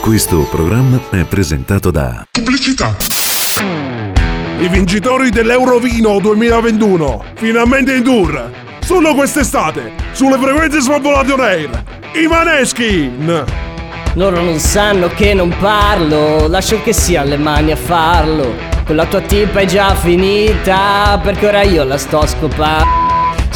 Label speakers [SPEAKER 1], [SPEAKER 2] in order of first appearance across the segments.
[SPEAKER 1] Questo programma è presentato da
[SPEAKER 2] Pubblicità. I vincitori dell'Eurovino 2021, finalmente in tour, solo quest'estate, sulle frequenze Svalvolation Air, i Maneskin.
[SPEAKER 3] Loro non sanno che non parlo, lascio che sia le mani a farlo. Con la tua tipa è già finita, perché ora io la sto scopando.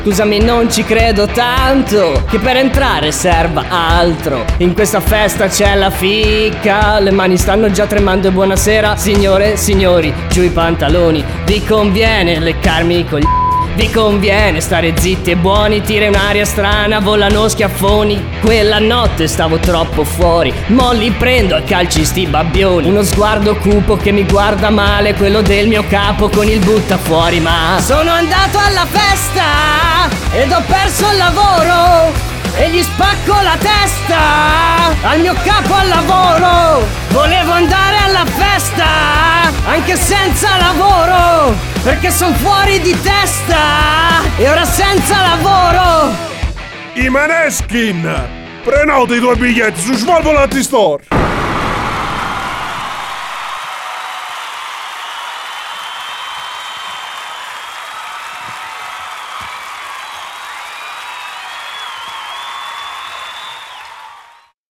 [SPEAKER 3] Scusami, non ci credo tanto che per entrare serva altro. In questa festa c'è la fica, le mani stanno già tremando e buonasera, signore, signori, giù i pantaloni. Vi conviene leccarmi con gli vi conviene stare zitti e buoni, tira un'aria strana, volano schiaffoni. Quella notte stavo troppo fuori, mo li prendo a calci sti babbioni. Uno sguardo cupo che mi guarda male, quello del mio capo con il butta fuori, ma sono andato alla festa ed ho perso il lavoro. E gli spacco la testa al mio capo al lavoro. Volevo andare alla festa anche senza lavoro, perché sono fuori di testa e ora senza lavoro.
[SPEAKER 2] I Maneskin. Prenota i tuoi biglietti su Svalvolati Store.